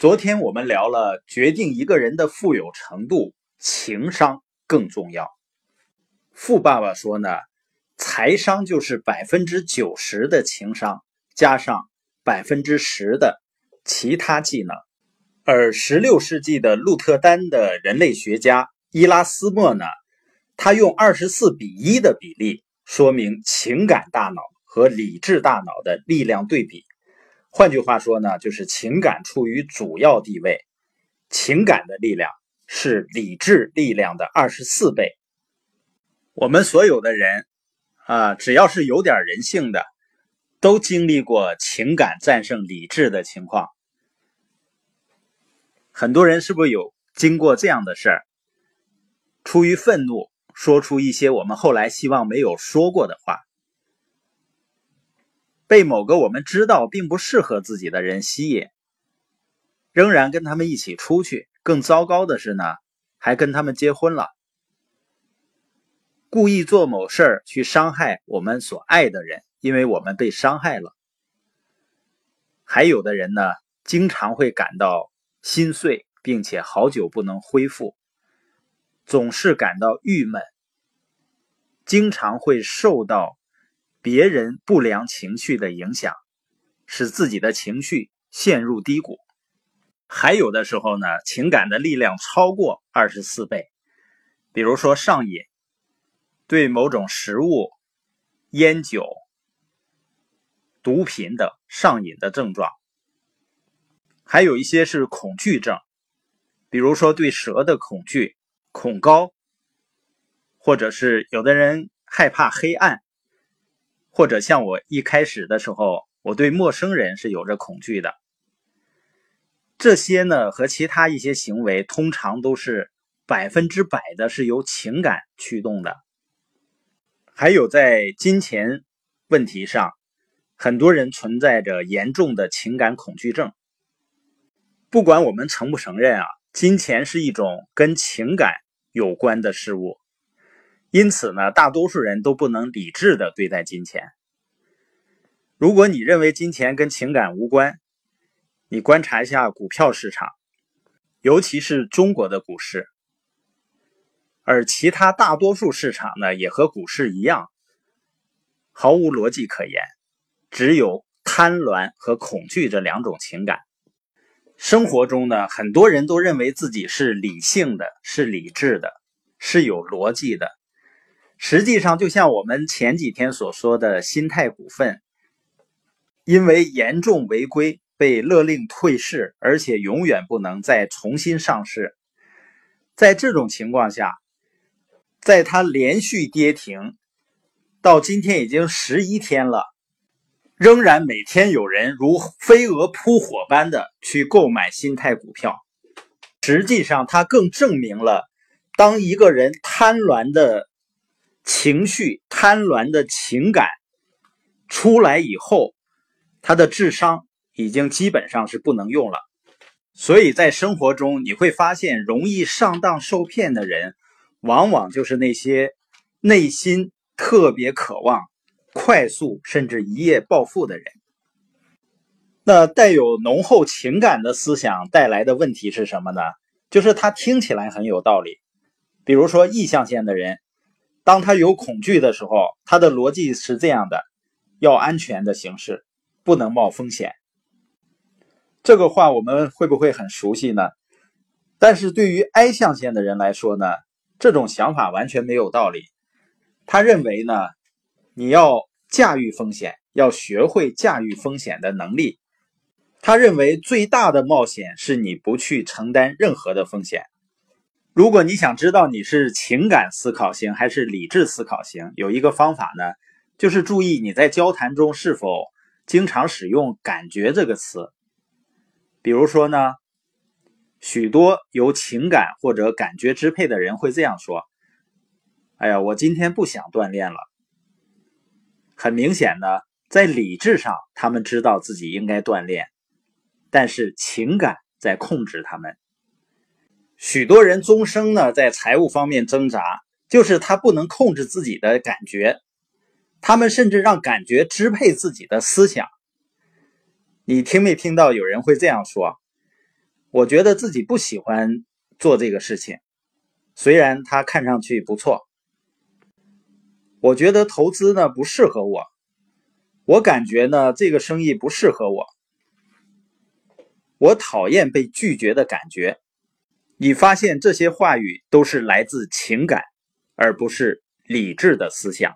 昨天我们聊了决定一个人的富有程度，情商更重要。富爸爸说呢，财商就是百分之九十的情商加上百分之十的其他技能。而十六世纪的鹿特丹的人类学家伊拉斯莫呢，他用二十四比一的比例说明情感大脑和理智大脑的力量对比。换句话说呢，就是情感处于主要地位，情感的力量是理智力量的二十四倍。我们所有的人啊，只要是有点人性的，都经历过情感战胜理智的情况。很多人是不是有经过这样的事儿？出于愤怒，说出一些我们后来希望没有说过的话。被某个我们知道并不适合自己的人吸引，仍然跟他们一起出去。更糟糕的是呢，还跟他们结婚了。故意做某事儿去伤害我们所爱的人，因为我们被伤害了。还有的人呢，经常会感到心碎，并且好久不能恢复，总是感到郁闷，经常会受到。别人不良情绪的影响，使自己的情绪陷入低谷。还有的时候呢，情感的力量超过二十四倍，比如说上瘾，对某种食物、烟酒、毒品等上瘾的症状。还有一些是恐惧症，比如说对蛇的恐惧、恐高，或者是有的人害怕黑暗。或者像我一开始的时候，我对陌生人是有着恐惧的。这些呢，和其他一些行为通常都是百分之百的是由情感驱动的。还有在金钱问题上，很多人存在着严重的情感恐惧症。不管我们承不承认啊，金钱是一种跟情感有关的事物。因此呢，大多数人都不能理智的对待金钱。如果你认为金钱跟情感无关，你观察一下股票市场，尤其是中国的股市，而其他大多数市场呢，也和股市一样，毫无逻辑可言，只有贪婪和恐惧这两种情感。生活中呢，很多人都认为自己是理性的，是理智的，是有逻辑的。实际上，就像我们前几天所说的，新泰股份因为严重违规被勒令退市，而且永远不能再重新上市。在这种情况下，在它连续跌停到今天已经十一天了，仍然每天有人如飞蛾扑火般的去购买新泰股票。实际上，它更证明了，当一个人贪婪的。情绪贪婪的情感出来以后，他的智商已经基本上是不能用了。所以在生活中，你会发现，容易上当受骗的人，往往就是那些内心特别渴望快速甚至一夜暴富的人。那带有浓厚情感的思想带来的问题是什么呢？就是他听起来很有道理，比如说意象线的人。当他有恐惧的时候，他的逻辑是这样的：要安全的形式，不能冒风险。这个话我们会不会很熟悉呢？但是对于 I 象限的人来说呢，这种想法完全没有道理。他认为呢，你要驾驭风险，要学会驾驭风险的能力。他认为最大的冒险是你不去承担任何的风险。如果你想知道你是情感思考型还是理智思考型，有一个方法呢，就是注意你在交谈中是否经常使用“感觉”这个词。比如说呢，许多由情感或者感觉支配的人会这样说：“哎呀，我今天不想锻炼了。”很明显呢，在理智上他们知道自己应该锻炼，但是情感在控制他们。许多人终生呢在财务方面挣扎，就是他不能控制自己的感觉，他们甚至让感觉支配自己的思想。你听没听到有人会这样说？我觉得自己不喜欢做这个事情，虽然它看上去不错。我觉得投资呢不适合我，我感觉呢这个生意不适合我，我讨厌被拒绝的感觉。你发现这些话语都是来自情感，而不是理智的思想。